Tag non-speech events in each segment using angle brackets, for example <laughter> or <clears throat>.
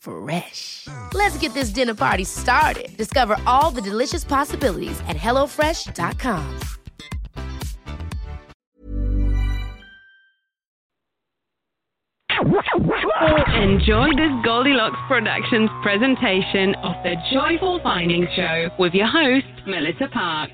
Fresh. Let's get this dinner party started. Discover all the delicious possibilities at hellofresh.com. Enjoy this Goldilocks Productions presentation of the Joyful Finding Show with your host, Melissa Parks.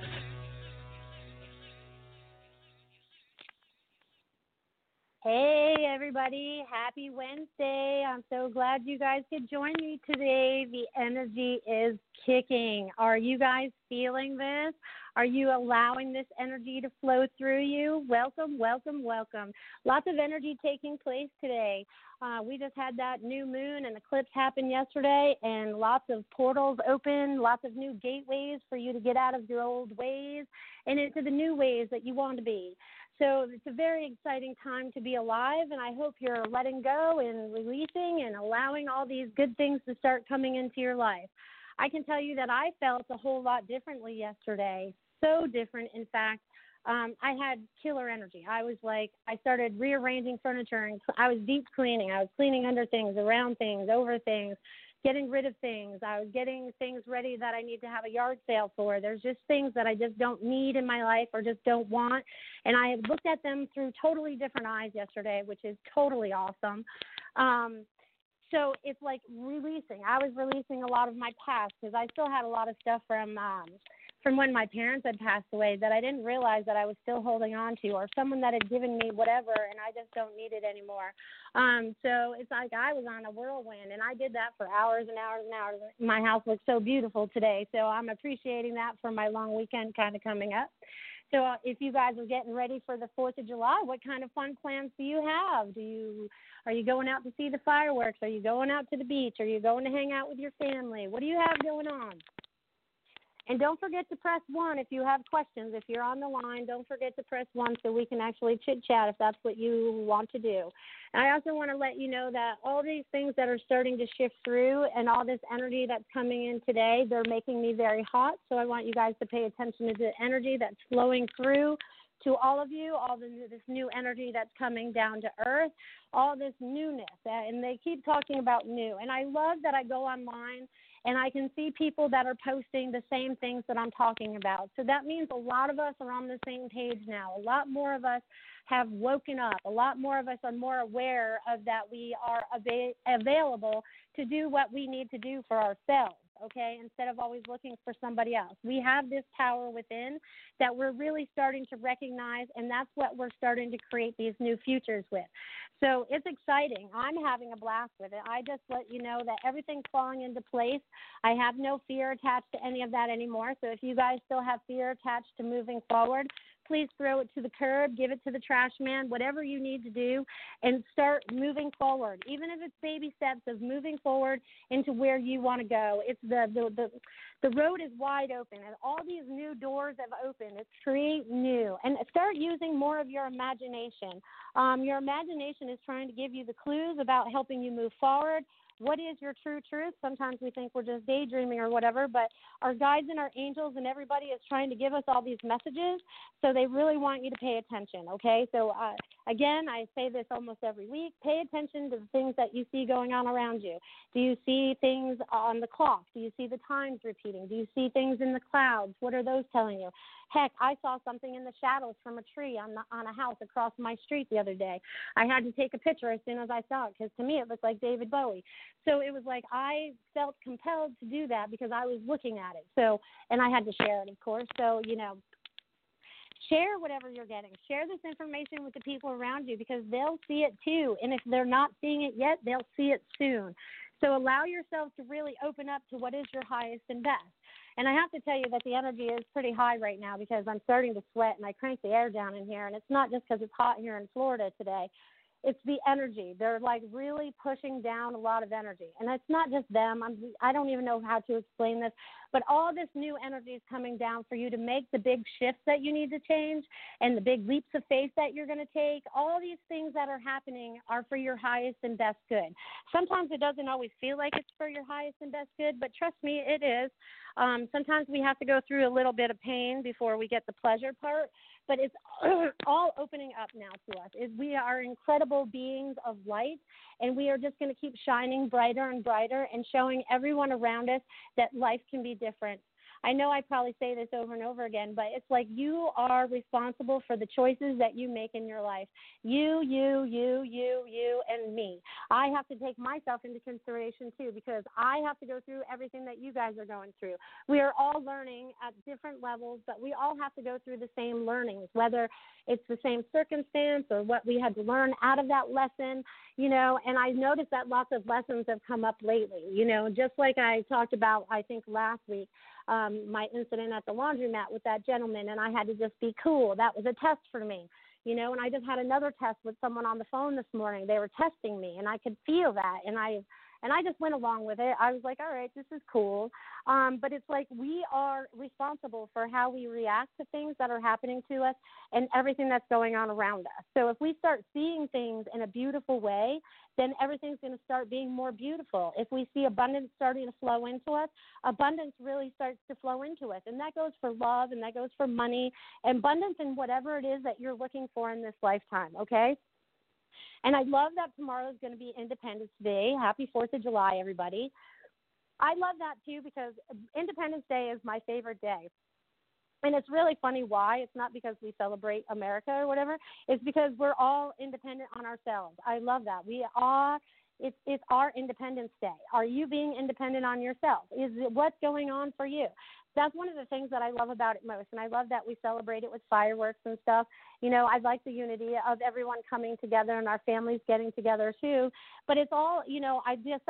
Hey, everybody. Happy Wednesday. I'm so glad you guys could join me today. The energy is kicking. Are you guys feeling this? Are you allowing this energy to flow through you? Welcome, welcome, welcome. Lots of energy taking place today. Uh, we just had that new moon and eclipse happen yesterday, and lots of portals open, lots of new gateways for you to get out of your old ways and into the new ways that you want to be. So it's a very exciting time to be alive, and I hope you're letting go and releasing and allowing all these good things to start coming into your life. I can tell you that I felt a whole lot differently yesterday. So different, in fact. Um, I had killer energy. I was like, I started rearranging furniture and I was deep cleaning. I was cleaning under things, around things, over things, getting rid of things. I was getting things ready that I need to have a yard sale for. There's just things that I just don't need in my life or just don't want. And I looked at them through totally different eyes yesterday, which is totally awesome. Um, so it's like releasing. I was releasing a lot of my past because I still had a lot of stuff from um, from when my parents had passed away that I didn't realize that I was still holding on to, or someone that had given me whatever and I just don't need it anymore. Um, so it's like I was on a whirlwind, and I did that for hours and hours and hours. My house looks so beautiful today, so I'm appreciating that for my long weekend kind of coming up. So uh, if you guys are getting ready for the 4th of July, what kind of fun plans do you have? Do you are you going out to see the fireworks? Are you going out to the beach? Are you going to hang out with your family? What do you have going on? And don't forget to press one if you have questions. If you're on the line, don't forget to press one so we can actually chit chat if that's what you want to do. And I also want to let you know that all these things that are starting to shift through and all this energy that's coming in today, they're making me very hot. So I want you guys to pay attention to the energy that's flowing through to all of you, all the, this new energy that's coming down to earth, all this newness. And they keep talking about new. And I love that I go online and I can see people that are posting the same things that I'm talking about. So that means a lot of us are on the same page now. A lot more of us have woken up. A lot more of us are more aware of that we are av- available to do what we need to do for ourselves okay, instead of always looking for somebody else. We have this power within that we're really starting to recognize, and that's what we're starting to create these new futures with. So it's exciting. I'm having a blast with it. I just let you know that everything's falling into place. I have no fear attached to any of that anymore. So if you guys still have fear attached to moving forward, please throw it to the curb, give it to the trash man, whatever you need to do, and start moving forward. Even if it's baby steps of moving forward into where you want to go. It's the the the, the road is wide open, and all these new doors have opened. It's create new, and start using more of your imagination. Um, your imagination is trying to give you the clues about helping you move forward what is your true truth? Sometimes we think we're just daydreaming or whatever, but our guides and our angels and everybody is trying to give us all these messages. So they really want you to pay attention, okay? So uh, again, I say this almost every week pay attention to the things that you see going on around you. Do you see things on the clock? Do you see the times repeating? Do you see things in the clouds? What are those telling you? Heck, I saw something in the shadows from a tree on the, on a house across my street the other day. I had to take a picture as soon as I saw it because to me it looked like David Bowie. So it was like I felt compelled to do that because I was looking at it. So and I had to share it, of course. So you know, share whatever you're getting. Share this information with the people around you because they'll see it too. And if they're not seeing it yet, they'll see it soon. So allow yourself to really open up to what is your highest and best. And I have to tell you that the energy is pretty high right now because I'm starting to sweat and I crank the air down in here. And it's not just because it's hot here in Florida today it's the energy. They're like really pushing down a lot of energy, and it's not just them. I'm I don't even know how to explain this, but all this new energy is coming down for you to make the big shifts that you need to change and the big leaps of faith that you're going to take. All these things that are happening are for your highest and best good. Sometimes it doesn't always feel like it's for your highest and best good, but trust me, it is. Um, sometimes we have to go through a little bit of pain before we get the pleasure part but it's <clears throat> all opening up now to us. Is we are incredible beings of light, and we are just going to keep shining brighter and brighter and showing everyone around us that life can be different I know I probably say this over and over again, but it's like you are responsible for the choices that you make in your life. You, you, you, you, you, and me. I have to take myself into consideration too because I have to go through everything that you guys are going through. We are all learning at different levels, but we all have to go through the same learnings, whether it's the same circumstance or what we had to learn out of that lesson, you know. And I noticed that lots of lessons have come up lately, you know, just like I talked about, I think last week um, my incident at the laundromat with that gentleman, and I had to just be cool. That was a test for me, you know. And I just had another test with someone on the phone this morning. They were testing me, and I could feel that, and I and I just went along with it. I was like, all right, this is cool. Um, but it's like we are responsible for how we react to things that are happening to us and everything that's going on around us. So if we start seeing things in a beautiful way, then everything's going to start being more beautiful. If we see abundance starting to flow into us, abundance really starts to flow into us. And that goes for love and that goes for money, and abundance in whatever it is that you're looking for in this lifetime, okay? And I love that tomorrow is going to be Independence Day. Happy 4th of July, everybody. I love that too because Independence Day is my favorite day. And it's really funny why. It's not because we celebrate America or whatever. It's because we're all independent on ourselves. I love that. We are it's it's our Independence Day. Are you being independent on yourself? Is it what's going on for you? That's one of the things that I love about it most. And I love that we celebrate it with fireworks and stuff. You know, I like the unity of everyone coming together and our families getting together too. But it's all, you know, I just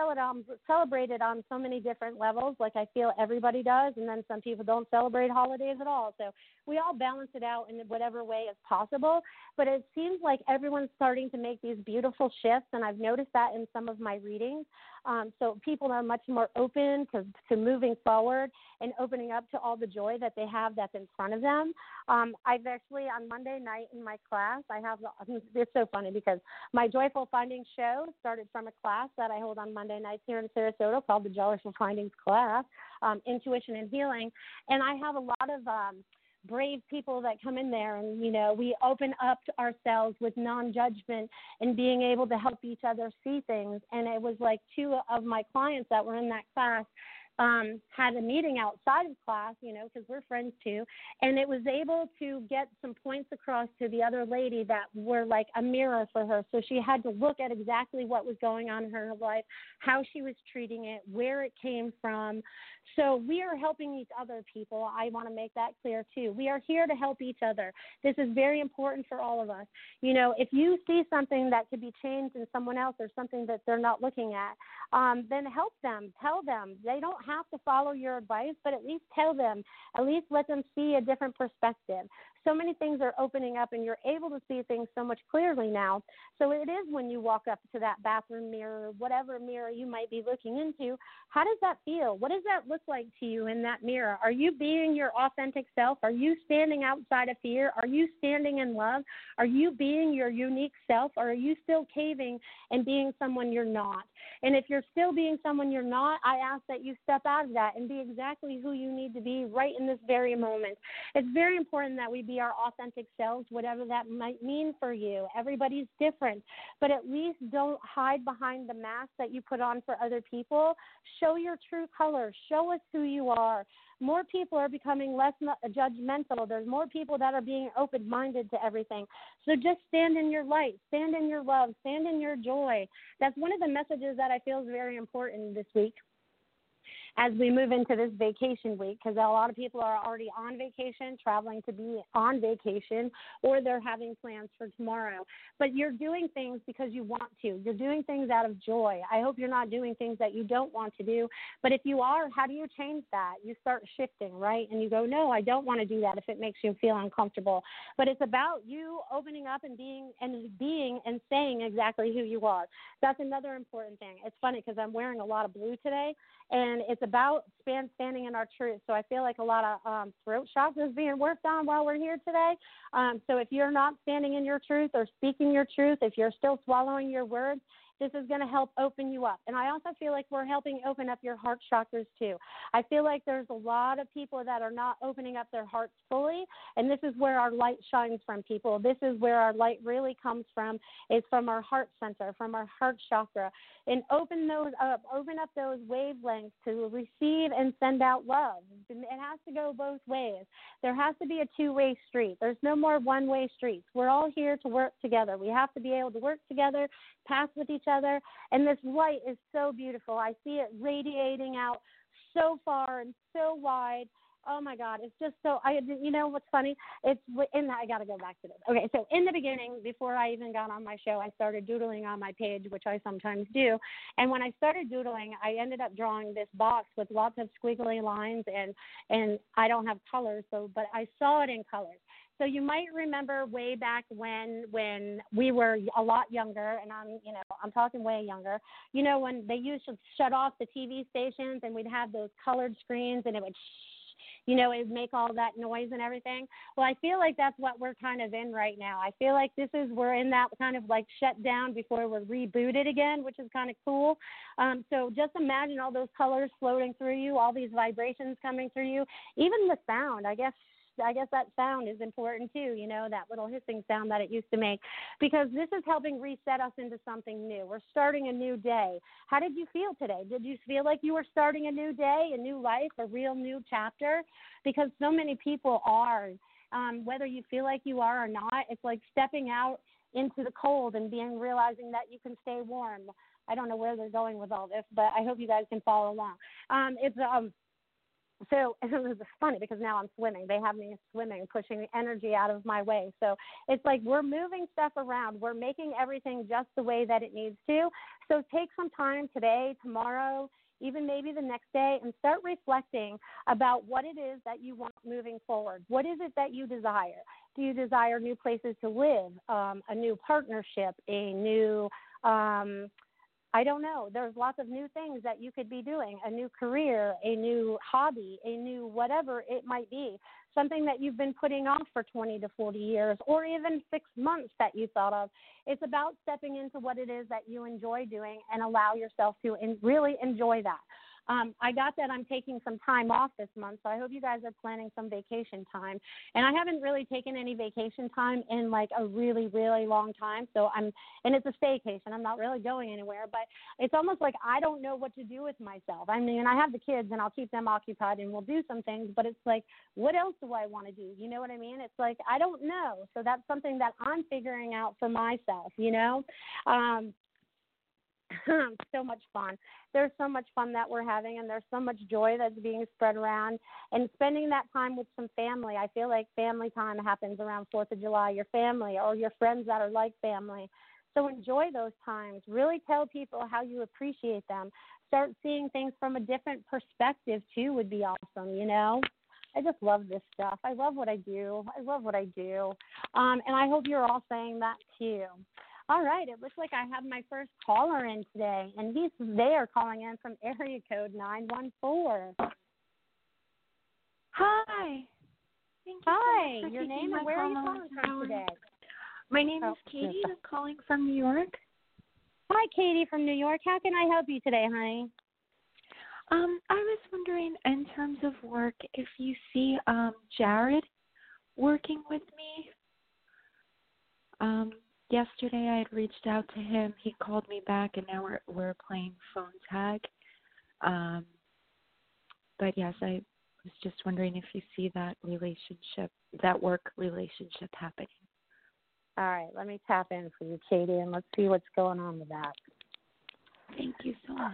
celebrate it on so many different levels, like I feel everybody does. And then some people don't celebrate holidays at all. So we all balance it out in whatever way is possible. But it seems like everyone's starting to make these beautiful shifts. And I've noticed that in some of my readings. Um, so people are much more open to, to moving forward and opening up to all the joy that they have that's in front of them. Um, I've actually, on Monday night in my class, I have, <laughs> it's so funny because my Joyful Findings show started from a class that I hold on Monday nights here in Sarasota called the Joyful Findings class, um, Intuition and Healing. And I have a lot of, um, brave people that come in there and you know we open up ourselves with non-judgment and being able to help each other see things and it was like two of my clients that were in that class um, had a meeting outside of class, you know, because we're friends too, and it was able to get some points across to the other lady that were like a mirror for her. So she had to look at exactly what was going on in her life, how she was treating it, where it came from. So we are helping each other, people. I want to make that clear too. We are here to help each other. This is very important for all of us. You know, if you see something that could be changed in someone else or something that they're not looking at, um, then help them. Tell them. They don't have to follow your advice, but at least tell them. At least let them see a different perspective. So many things are opening up and you're able to see things so much clearly now. So it is when you walk up to that bathroom mirror, whatever mirror you might be looking into, how does that feel? What does that look like to you in that mirror? Are you being your authentic self? Are you standing outside of fear? Are you standing in love? Are you being your unique self or are you still caving and being someone you're not? And if you're still being someone you're not, I ask that you step out of that and be exactly who you need to be right in this very moment. It's very important that we be our authentic selves, whatever that might mean for you. Everybody's different, but at least don't hide behind the mask that you put on for other people. Show your true colors. Show us who you are more people are becoming less judgmental. There's more people that are being open minded to everything. So just stand in your light, stand in your love, stand in your joy. That's one of the messages that I feel is very important this week as we move into this vacation week because a lot of people are already on vacation, traveling to be on vacation, or they're having plans for tomorrow. But you're doing things because you want to. You're doing things out of joy. I hope you're not doing things that you don't want to do. But if you are, how do you change that? You start shifting, right? And you go, no, I don't want to do that if it makes you feel uncomfortable. But it's about you opening up and being and being and saying exactly who you are. That's another important thing. It's funny because I'm wearing a lot of blue today, and it's about stand, standing in our truth. So I feel like a lot of um, throat chakras being worked on while we're here today. Um, so if you're not standing in your truth or speaking your truth, if you're still swallowing your words, this is going to help open you up. And I also feel like we're helping open up your heart chakras too. I feel like there's a lot of people that are not opening up their hearts fully, and this is where our light shines from people. This is where our light really comes from. It's from our heart center, from our heart chakra. And open those up, open up those wavelengths to receive and send out love. It has to go both ways. There has to be a two-way street. There's no more one-way streets. We're all here to work together. We have to be able to work together, pass with each other. And this light is so beautiful. I see it radiating out so far and so wide. Oh my God, it's just so. I, you know, what's funny? It's in. That I got to go back to this. Okay, so in the beginning, before I even got on my show, I started doodling on my page, which I sometimes do. And when I started doodling, I ended up drawing this box with lots of squiggly lines, and and I don't have colors, so but I saw it in colors. So you might remember way back when when we were a lot younger, and I'm you know I'm talking way younger. You know when they used to shut off the TV stations and we'd have those colored screens and it would. Sh- you know, it make all that noise and everything. Well, I feel like that's what we're kind of in right now. I feel like this is we're in that kind of like shut down before we're rebooted again, which is kind of cool. Um, so just imagine all those colors floating through you, all these vibrations coming through you, even the sound. I guess I guess that sound is important too, you know, that little hissing sound that it used to make, because this is helping reset us into something new. We're starting a new day. How did you feel today? Did you feel like you were starting a new day, a new life, a real new chapter? Because so many people are. Um, whether you feel like you are or not, it's like stepping out into the cold and being realizing that you can stay warm. I don't know where they're going with all this, but I hope you guys can follow along. Um, it's um, so <laughs> it was funny because now I'm swimming. They have me swimming, pushing the energy out of my way. So it's like we're moving stuff around. We're making everything just the way that it needs to. So take some time today, tomorrow, even maybe the next day, and start reflecting about what it is that you want moving forward. What is it that you desire? Do you desire new places to live, um, a new partnership, a new um, I don't know. There's lots of new things that you could be doing a new career, a new hobby, a new whatever it might be. Something that you've been putting off for 20 to 40 years or even six months that you thought of. It's about stepping into what it is that you enjoy doing and allow yourself to really enjoy that. Um, I got that I'm taking some time off this month, so I hope you guys are planning some vacation time. And I haven't really taken any vacation time in like a really, really long time. So I'm, and it's a staycation. I'm not really going anywhere, but it's almost like I don't know what to do with myself. I mean, I have the kids and I'll keep them occupied and we'll do some things, but it's like, what else do I want to do? You know what I mean? It's like, I don't know. So that's something that I'm figuring out for myself, you know? Um, <laughs> so much fun. There's so much fun that we're having, and there's so much joy that's being spread around. And spending that time with some family. I feel like family time happens around 4th of July, your family or your friends that are like family. So enjoy those times. Really tell people how you appreciate them. Start seeing things from a different perspective, too, would be awesome, you know? I just love this stuff. I love what I do. I love what I do. Um, and I hope you're all saying that too. All right, it looks like I have my first caller in today, and he's they are calling in from area code nine one four. Hi. Thank you Hi, so your name and where are you calling from today? My name Oh, is Katie. I'm calling from New York. Hi, Katie from New York. How can I help you today, honey? Um, I was wondering, in terms of work, if you see um Jared working with me. Um, yesterday I had reached out to him. He called me back, and now we're we're playing phone tag. Um, but yes, I was just wondering if you see that relationship, that work relationship happening. All right, let me tap in for you, Katie, and let's see what's going on with that. Thank you so much.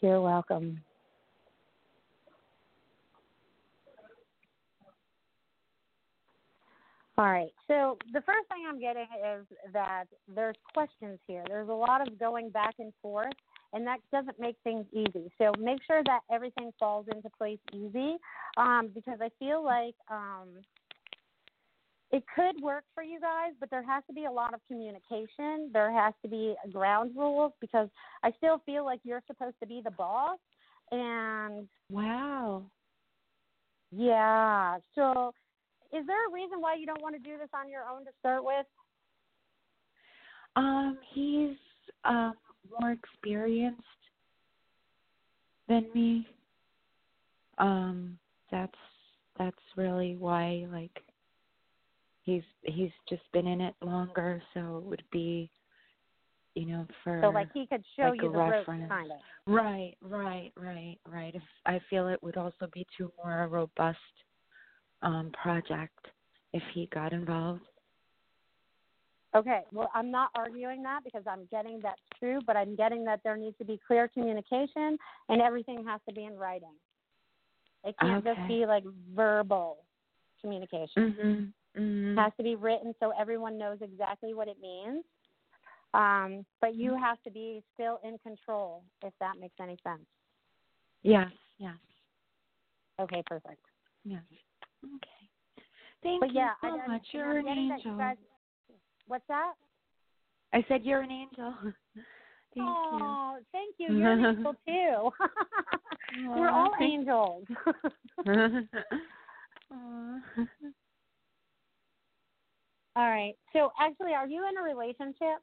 You're welcome. All right. So the first thing I'm getting is that there's questions here. There's a lot of going back and forth, and that doesn't make things easy. So make sure that everything falls into place easy, um, because I feel like um, it could work for you guys, but there has to be a lot of communication. There has to be ground rules because I still feel like you're supposed to be the boss, and Wow. yeah. So, is there a reason why you don't want to do this on your own to start with? Um, he's um more experienced than me. Um, that's that's really why like he's he's just been in it longer, so it would be you know for So, like, he could show like you the ropes, reference. kind of. Right, right, right, right. I feel it would also be too more a robust um project if he got involved. Okay. Well, I'm not arguing that because I'm getting that's true, but I'm getting that there needs to be clear communication and everything has to be in writing. It can't just be like verbal communication. Mhm. It Mhm. has to be written so everyone knows exactly what it means. Um, but you have to be still in control, if that makes any sense. Yes, yes. Okay, perfect. Yes. Okay. Thank but you yeah, so I, I, much. and You're an that angel. you guys. What's that? I said you're an angel. <laughs> Thank oh, thank you. You're an <laughs> angel too. <laughs> We're all angels. all right. So actually, are you in a relationship?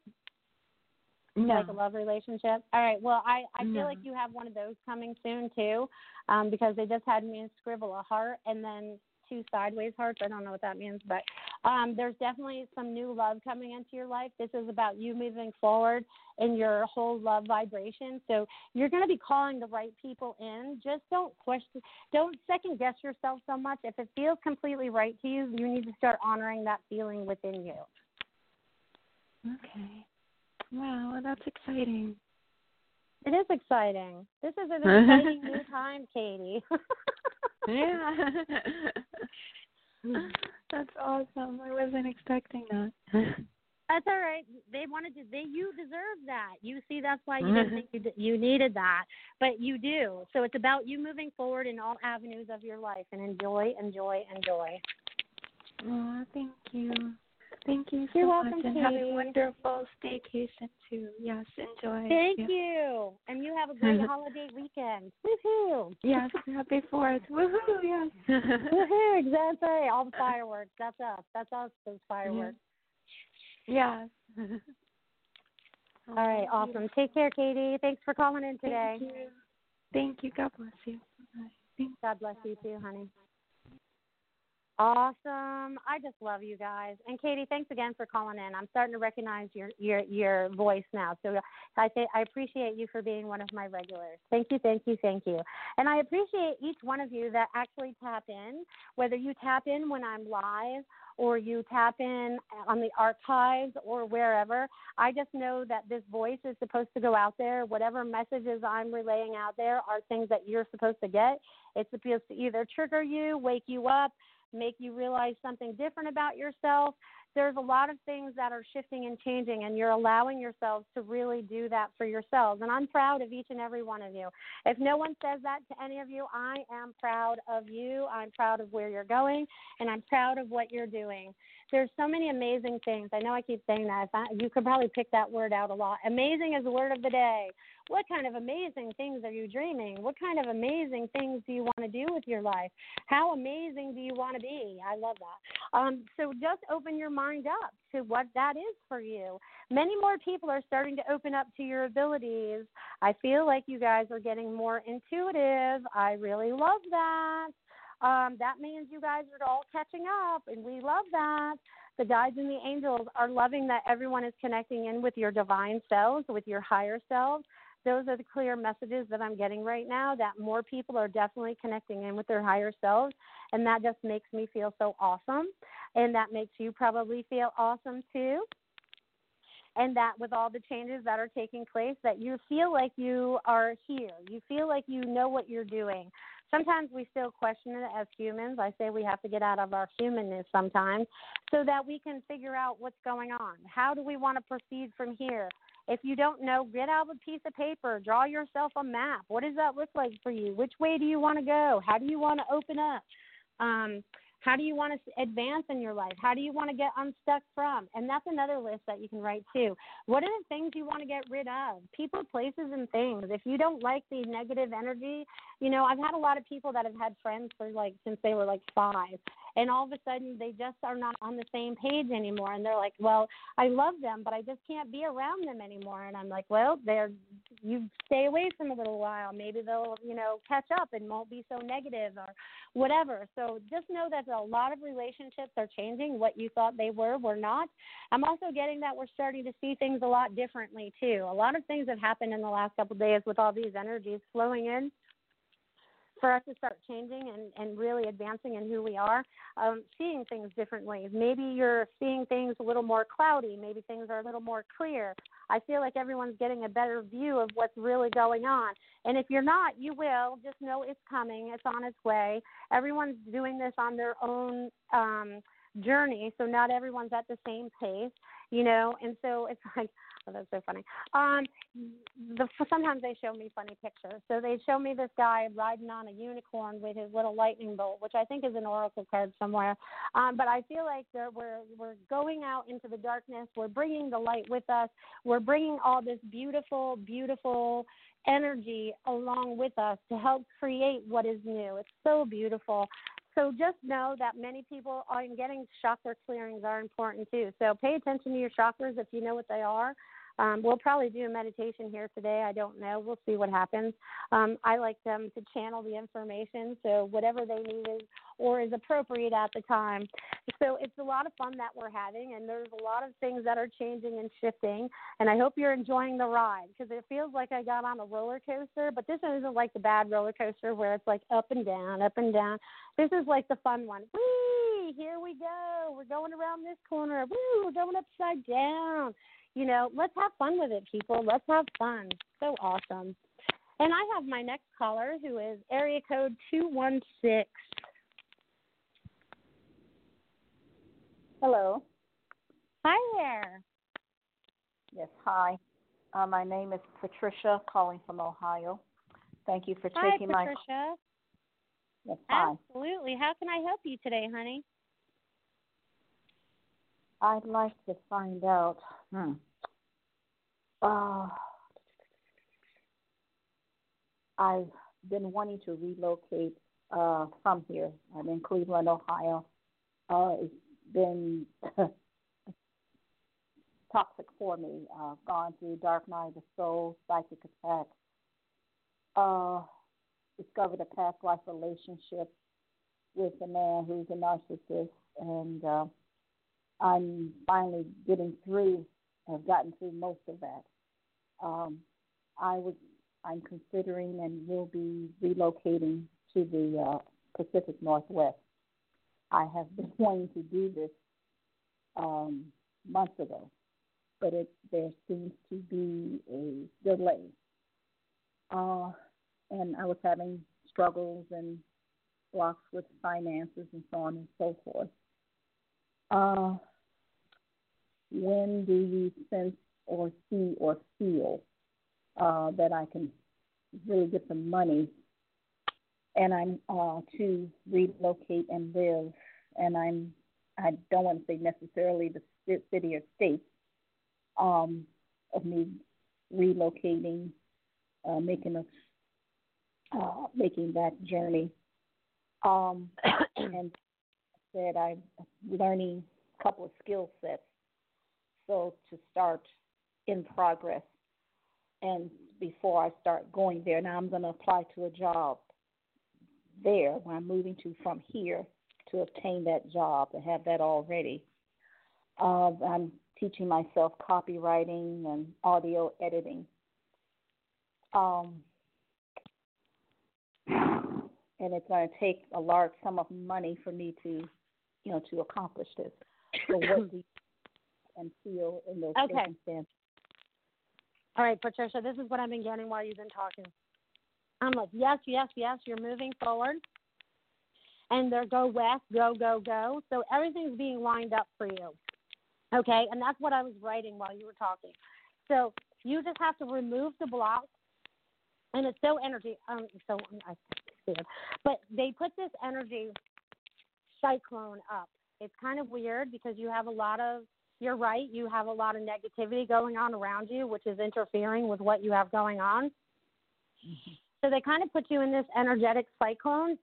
no. Like a love relationship? All right. Well, I I feel No. like you have one of those coming soon too, um, because they just had me scribble a heart and then two sideways hearts. I don't know what that means, but um, there's definitely some new love coming into your life. This is about you moving forward in your whole love vibration. So you're going to be calling the right people in. Just don't question, don't second guess yourself so much. If it feels completely right to you, you need to start honoring that feeling within you. Okay. Wow, that's exciting. It is exciting. This is an <laughs> exciting new time, Katie. <laughs> Yeah. <laughs> that's awesome. I wasn't expecting that. That's all right. They wanted to. They you deserve that. You see, that's why you didn't think you d- you needed that, but you do. So it's about you moving forward in all avenues of your life and enjoy, enjoy, enjoy. Aw, thank you. Thank you so You're much. welcome, and have a wonderful staycation too. Yes, enjoy. Thank Yeah. you, and you have a <laughs> great holiday weekend. Woohoo! Yes, happy fourth. Woohoo, yes. <laughs> Woohoo! Exactly. All the fireworks. That's us. That's us. Those fireworks. yes. All right. Awesome. Take care, Katie. Thanks for calling in today. Thank you. Thank you. God bless you. Bye. Thank God bless you too, honey. Awesome. I just love you guys. And Katie, thanks again for calling in. I'm starting to recognize your your your voice now. So I say I appreciate you for being one of my regulars. Thank you, thank you, thank you. And I appreciate each one of you that actually tap in, whether you tap in when I'm live or you tap in on the archives or wherever. I just know that this voice is supposed to go out there. Whatever messages I'm relaying out there are things that you're supposed to get. It's supposed to either trigger you, wake you up, make you realize something different about yourself, there's a lot of things that are shifting and changing, and you're allowing yourselves to really do that for yourselves. And I'm proud of each and every one of you. If no one says that to any of you, I am proud of you. I'm proud of where you're going, and I'm proud of what you're doing. There's so many amazing things. I know I keep saying that. you could probably pick that word out a lot. Amazing is the word of the day. What kind of amazing things are you dreaming? What kind of amazing things do you want to do with your life? How amazing do you want to be? I love that. Um, so just open your mind up to what that is for you. Many more people are starting to open up to your abilities. I feel like you guys are getting more intuitive. I really love that. Um, that means you guys are all catching up, and we love that. The guides and the angels are loving that everyone is connecting in with your divine selves, with your higher selves those are the clear messages that I'm getting right now that more people are definitely connecting in with their higher selves. And that just makes me feel so awesome. And that makes you probably feel awesome too. And that with all the changes that are taking place, that you feel like you are here. You feel like you know what you're doing. Sometimes we still question it as humans. I say we have to get out of our humanness sometimes so that we can figure out what's going on. How do we want to proceed from here? If you don't know, get out a piece of paper, draw yourself a map. What does that look like for you? Which way do you want to go? How do you want to open up? Um, how do you want to advance in your life? How do you want to get unstuck from? And that's another list that you can write too. What are the things you want to get rid of? People, places, and things. If you don't like the negative energy, you know, I've had a lot of people that have had friends for like since they were like five and all of a sudden they just are not on the same page anymore. And they're like well i love them but i just can't be around them anymore. And i'm like well they're you stay away from a little while. Maybe they'll you know catch up and won't be so negative or whatever. So just know that a lot of relationships are changing. What you thought they were were not. I'm also getting that we're starting to see things a lot differently too. A lot of things have happened in the last couple of days with all these energies flowing in for us to start changing and, and really advancing in who we are, um, seeing things differently. Maybe you're seeing things a little more cloudy. Maybe things are a little more clear. I feel like everyone's getting a better view of what's really going on. And if you're not, you will. Just know it's coming. It's on its way. Everyone's doing this on their own um, journey, so not everyone's at the same pace, you know. And so it's <laughs> like Oh, that's so funny. Um, the sometimes they show me funny pictures. So they show me this guy riding on a unicorn with his little lightning bolt, which I think is an oracle card somewhere. Um, but I feel like we're we're going out into the darkness. We're bringing the light with us. We're bringing all this beautiful, beautiful energy along with us to help create what is new. It's so beautiful. So just know that many people are getting chakra clearings are important too. So pay attention to your chakras if you know what they are. Um, we'll probably do a meditation here today. I don't know. We'll see what happens. Um, I like them to channel the information, so whatever they need is or is appropriate at the time. So it's a lot of fun that we're having, and there's a lot of things that are changing and shifting. And I hope you're enjoying the ride because it feels like I got on a roller coaster, but this isn't like the bad roller coaster where it's like up and down, up and down. This is like the fun one. Whee! Here we go. We're going around this corner. Woo! We're going upside down you know, let's have fun with it, people. Let's have fun. So awesome. And I have my next caller who is area code 216. Hello. Hi there. Yes, hi. Uh, my name is Patricia, calling from Ohio. Thank you for taking hi, my. Patricia. Yes, hi. Absolutely. How can I help you today, honey? I'd like to find out. Hmm. Uh, I've been wanting to relocate uh, from here. I'm in Cleveland, Ohio. Uh, it's been <laughs> toxic for me. Uh, gone through dark night of the soul, psychic attack. Uh, discovered a past life relationship with a man who's a narcissist, and uh, I'm finally getting through. I've gotten through most of that. Um, I was, I'm considering and will be relocating to the uh, Pacific Northwest. I have been <laughs> wanting to do this um, months ago, but it there seems to be a delay. Uh, and I was having struggles and blocks with finances and so on and so forth. Uh, when do you sense or see or feel uh, that I can really get the money? And I'm uh, to relocate and live, and I'm I don't want to say necessarily the city or state um, of me relocating, uh, making a uh, making that journey, um, <coughs> and said I'm learning a couple of skill sets, to start in progress, and before I start going there, now I'm going to apply to a job there where I'm moving to from here to obtain that job to have that already. Uh, I'm teaching myself copywriting and audio editing. Um, and it's going to take a large sum of money for me to, you know, to accomplish this. So what <clears throat> do you and feel in those okay. circumstances? All right, Patricia, this is what I've been getting while you've been talking. I'm like, yes, yes, yes, you're moving forward. And they're go west, go, go, go. So everything's being lined up for you. Okay, and that's what I was writing while you were talking. So you just have to remove the block, and it's so energy. Um, so I see it, but they put this energy cyclone up. It's kind of weird because you have a lot of. You're right. You have a lot of negativity going on around you, which is interfering with what you have going on. Mm-hmm. So they kind of put you in this energetic cyclone.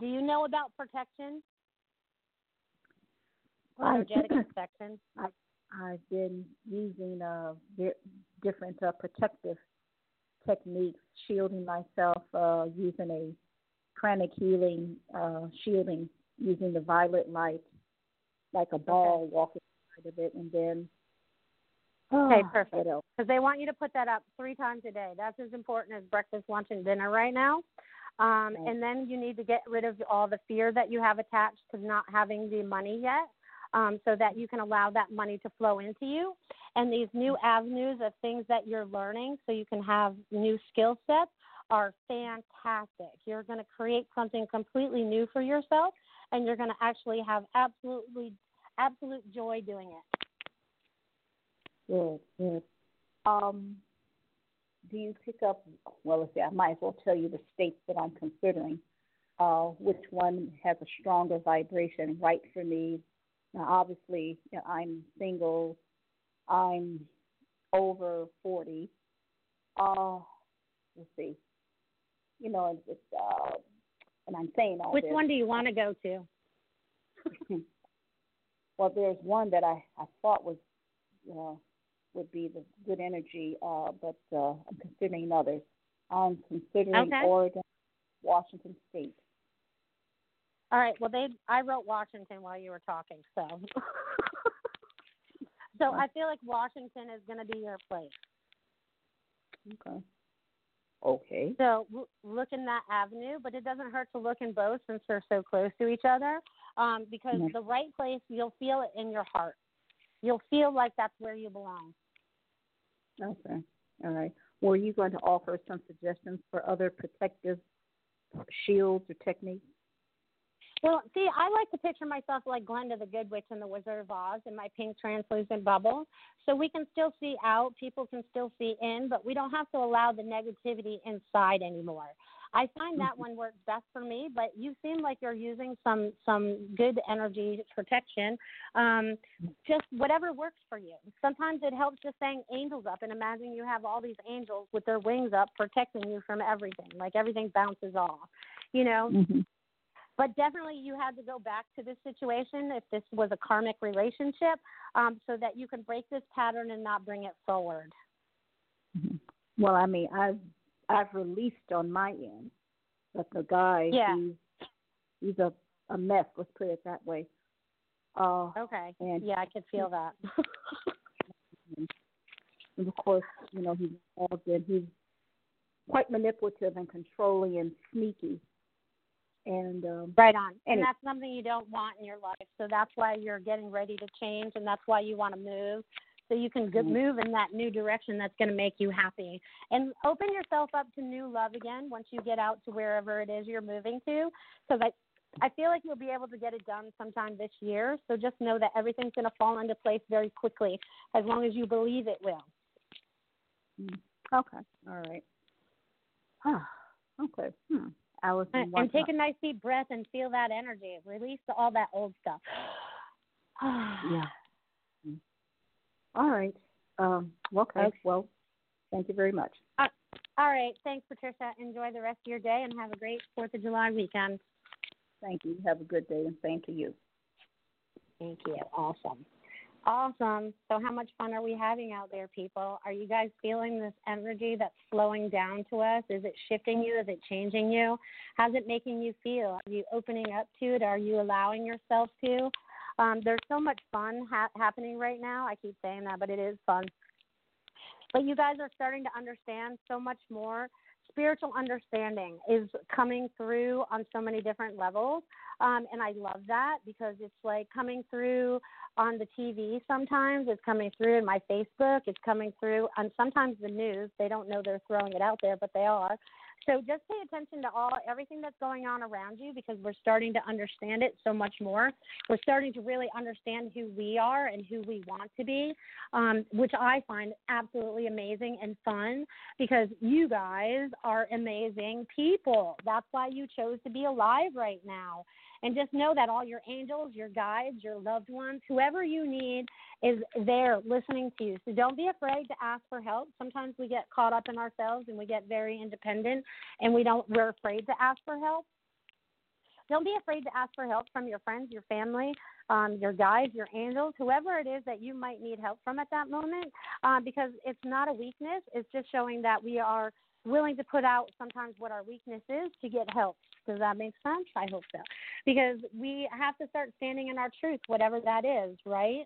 Do you know about protection? energetic protection. I, I've been using uh, different uh, protective techniques, shielding myself, uh, using a pranic healing, uh, shielding, using the violet light, like a ball okay. walking of it, and then Okay, ah, perfect. Because they want you to put that up three times a day. That's as important as breakfast, lunch, and dinner right now. Um, right. And then you need to get rid of all the fear that you have attached to not having the money yet, um, so that you can allow that money to flow into you. And these new avenues of things that you're learning, so you can have new skill sets, are fantastic. You're going to create something completely new for yourself, and you're going to actually have absolutely absolute joy doing it. Good, good. Um, do you pick up? Well, let's see. I might as well tell you the states that I'm considering. Uh, which one has a stronger vibration right for me? Now, obviously, you know, I'm single. I'm over forty. Uh, let's see. You know, it's, uh, and I'm saying all Which this. one do you want to go to? <laughs> well, there's one that I I thought was uh, would be the good energy, uh, but uh, I'm considering others. I'm considering okay. Oregon, Washington State. All right. Well, they I wrote Washington while you were talking, so <laughs> so I feel like Washington is going to be your place. Okay. Okay. So look in that avenue, but it doesn't hurt to look in both since they're so close to each other. Um, because mm-hmm. the right place, you'll feel it in your heart. You'll feel like that's where you belong. Okay. All right. Were you going to offer some suggestions for other protective shields or techniques? Well, see, I like to picture myself like Glenda the Good Witch in the Wizard of Oz in my pink translucent bubble. So we can still see out, people can still see in, but we don't have to allow the negativity inside anymore. I find that mm-hmm. one works best for me, but you seem like you're using some some good energy protection. Um, just whatever works for you. Sometimes it helps just saying angels up and imagine you have all these angels with their wings up protecting you from everything. Like everything bounces off, you know. Mm-hmm. But definitely, you had to go back to this situation if this was a karmic relationship, um, so that you can break this pattern and not bring it forward. Mm-hmm. Well, I mean, I've I've released on my end, but the guy yeah. he's he's a a mess. Let's put it that way. Uh, okay. And yeah, I could feel that. <laughs> and of course, you know he's involved in he's quite manipulative and controlling and sneaky. And um, right on, and that's something you don't want in your life. So that's why you're getting ready to change, and that's why you want to move so you can mm-hmm. move in that new direction that's going to make you happy and open yourself up to new love again once you get out to wherever it is you're moving to because i I feel like you'll be able to get it done sometime this year. So just know that everything's going to fall into place very quickly as long as you believe it will. Mm. Okay. All right. okay. Hmm. Alice and, and take a nice deep breath and feel that energy. Release all that old stuff. <sighs> yeah. All right. Um, okay. okay. Well, thank you very much. Uh, all right. Thanks, Patricia. Enjoy the rest of your day and have a great 4th of July weekend. Thank you. Have a good day and to you. Thank you. Awesome. Awesome. So, how much fun are we having out there, people? Are you guys feeling this energy that's flowing down to us? Is it shifting you? Is it changing you? How's it making you feel? Are you opening up to it? Are you allowing yourself to? Um, there's so much fun ha- happening right now. I keep saying that, but it is fun. But you guys are starting to understand so much more spiritual understanding is coming through on so many different levels. Um, and I love that because it's like coming through on the TV sometimes, it's coming through in my Facebook, it's coming through on sometimes the news. They don't know they're throwing it out there, but they are. So just pay attention to all everything that's going on around you because we're starting to understand it so much more. We're starting to really understand who we are and who we want to be, um, which I find absolutely amazing and fun because you guys are amazing people. That's why you chose to be alive right now. And just know that all your angels, your guides, your loved ones, whoever you need is there listening to you. So don't be afraid to ask for help. Sometimes we get caught up in ourselves and we get very independent and we don't we're afraid to ask for help. Don't be afraid to ask for help from your friends, your family, um, your guides, your angels, whoever it is that you might need help from at that moment, uh, because it's not a weakness. It's just showing that we are willing to put out sometimes what our weakness is to get help. Does that make sense? I hope so. Because we have to start standing in our truth, whatever that is, right?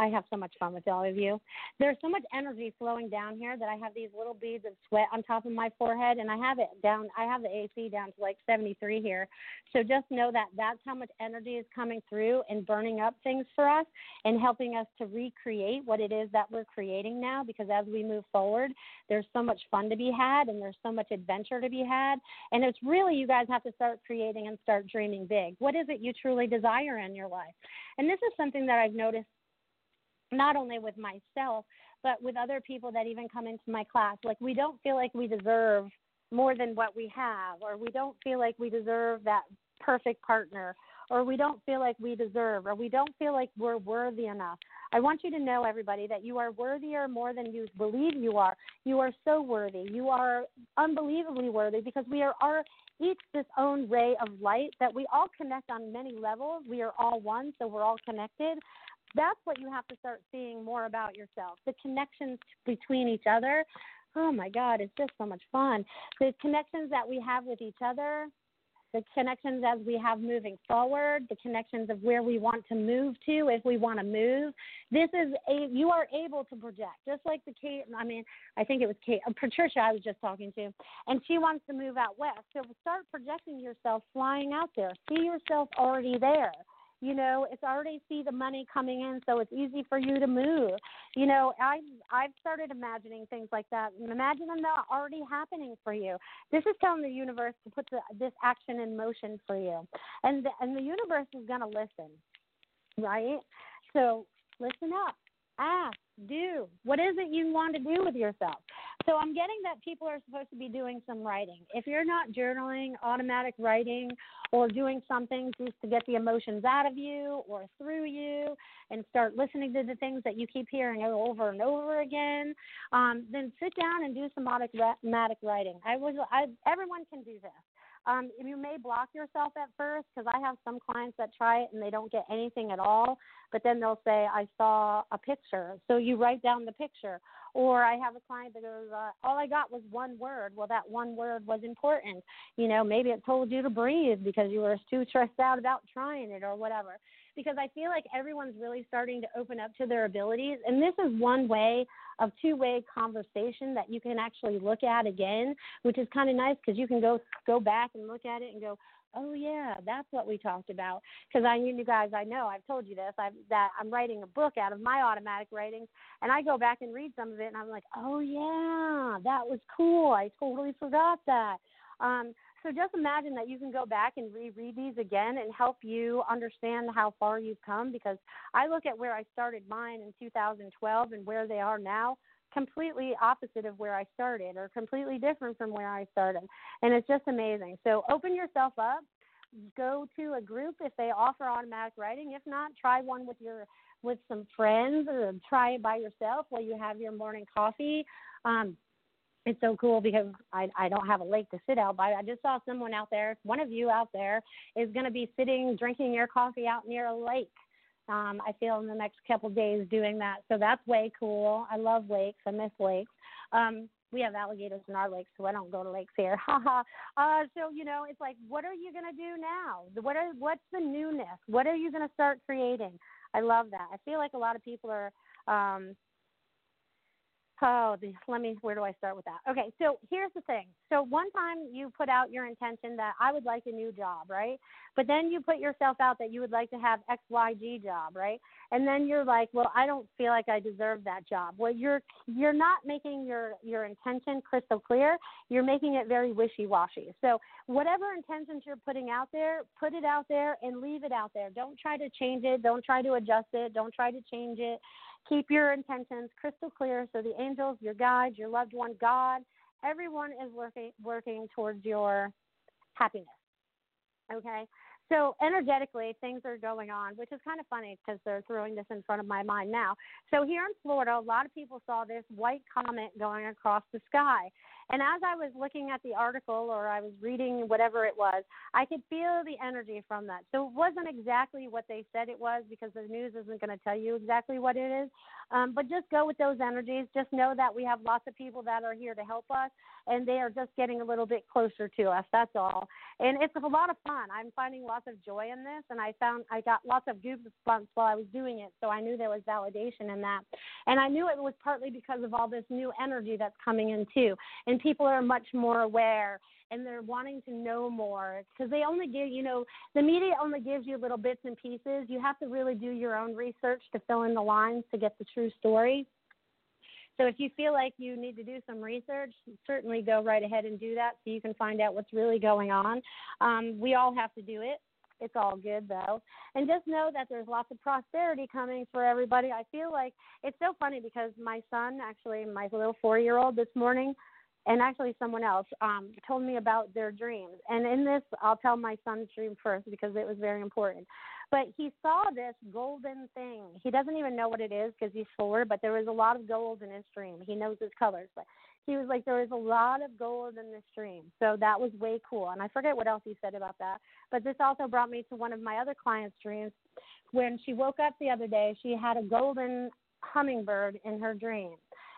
I have so much fun with all of you. There's so much energy flowing down here that I have these little beads of sweat on top of my forehead, and I have it down. I have the AC down to like 73 here. So just know that that's how much energy is coming through and burning up things for us and helping us to recreate what it is that we're creating now. Because as we move forward, there's so much fun to be had, and there's so much adventure to be had. And it's really you guys have to start creating and start dreaming big. What is it you truly desire in your life? And this is something that I've noticed not only with myself, but with other people that even come into my class. Like, we don't feel like we deserve more than what we have, or we don't feel like we deserve that perfect partner, or we don't feel like we deserve, or we don't feel like we're worthy enough. I want you to know, everybody, that you are worthier more than you believe you are. You are so worthy. You are unbelievably worthy because we are each this own ray of light that we all connect on many levels. We are all one, so we're all connected that's what you have to start seeing more about yourself the connections between each other oh my god it's just so much fun the connections that we have with each other the connections as we have moving forward, the connections of where we want to move to if we want to move. This is a you are able to project, just like the Kate. I mean, I think it was Kate, uh, Patricia. I was just talking to, and she wants to move out west. So start projecting yourself flying out there. See yourself already there you know it's already see the money coming in so it's easy for you to move. You know i've i've started imagining things like that. Imagine them already happening for you. This is telling the universe to put the, this action in motion for you. And the, and the universe is going to listen right? So listen up. Ask do what is it you want to do with yourself so I'm getting that people are supposed to be doing some writing. If you're not journaling, automatic writing, or doing something just to get the emotions out of you or through you, and start listening to the things that you keep hearing over and over again, um, then sit down and do some automatic writing. I was, I, everyone can do this. Um, you may block yourself at first because I have some clients that try it and they don't get anything at all, but then they'll say, I saw a picture. So you write down the picture. Or I have a client that goes, uh, All I got was one word. Well, that one word was important. You know, maybe it told you to breathe because you were too stressed out about trying it or whatever because I feel like everyone's really starting to open up to their abilities. And this is one way of two way conversation that you can actually look at again, which is kind of nice because you can go go back and look at it and go, oh yeah, that's what we talked about. Because I, knew you guys, I know I've told you this. I've that I'm writing a book out of my automatic writings, and I go back and read some of it, and I'm like, oh yeah, that was cool. I totally forgot that. Um, so just imagine that you can go back and reread these again and help you understand how far you've come because I look at where I started mine in 2012 and where they are now completely opposite of where I started or completely different from where I started. And it's just amazing. So open yourself up. Go to a group if they offer automatic writing. If not, try one with your with some friends or try it by yourself while you have your morning coffee. Um, it's so cool because I I don't have a lake to sit out by. I just saw someone out there. One of you out there is going to be sitting drinking your coffee out near a lake um, I feel in the next couple days doing that. So that's way cool. I love lakes. I miss lakes. Um, we have alligators in our lakes, so I don't go to lakes here. <laughs> Haha. uh, so you know, it's like, what are you gonna do now? What are what's the newness? What are you gonna start creating? I love that. I feel like a lot of people are um, Oh, let me. Where do I start with that? Okay, so here's the thing. So one time you put out your intention that I would like a new job, right? But then you put yourself out that you would like to have X, Y, G job, right? And then you're like, well, I don't feel like I deserve that job. Well, you're you're not making your your intention crystal clear. You're making it very wishy washy. So whatever intentions you're putting out there, put it out there and leave it out there. Don't try to change it. Don't try to adjust it. Don't try to change it Keep your intentions crystal clear so the angels, your guides, your loved one, God, everyone is working working towards your happiness. Okay? So energetically, things are going on, which is kind of funny because they're throwing this in front of my mind now. So here in Florida, a lot of people saw this white comet going across the sky. And as I was looking at the article or I was reading whatever it was, I could feel the energy from that. So it wasn't exactly what they said it was because the news isn't going to tell you exactly what it is. Um, but just go with those energies. Just know that we have lots of people that are here to help us and they are just getting a little bit closer to us. That's all. And it's a lot of fun. I'm finding lots of joy in this and I found I got lots of goosebumps while I was doing it. So I knew there was validation in that. And I knew it was partly because of all this new energy that's coming in too. And people are much more aware and they're wanting to know more because they only give you know the media only gives you little bits and pieces you have to really do your own research to fill in the lines to get the true story so if you feel like you need to do some research certainly go right ahead and do that so you can find out what's really going on um, we all have to do it it's all good though. And just know that there's lots of prosperity coming for everybody. I feel like it's so funny because my son, actually my little four year old this morning, and actually someone else um, told me about their dreams. And in this, I'll tell my son's dream first because it was very important. But he saw this golden thing. He doesn't even know what it is because he's four, but there was a lot of gold in his dream. He knows his colors, but he was like, there was a lot of gold in this dream. So that was way cool. And I forget what else he said about that. But this also brought me to one of my other clients' dreams. When she woke up the other day, she had a golden hummingbird in her dream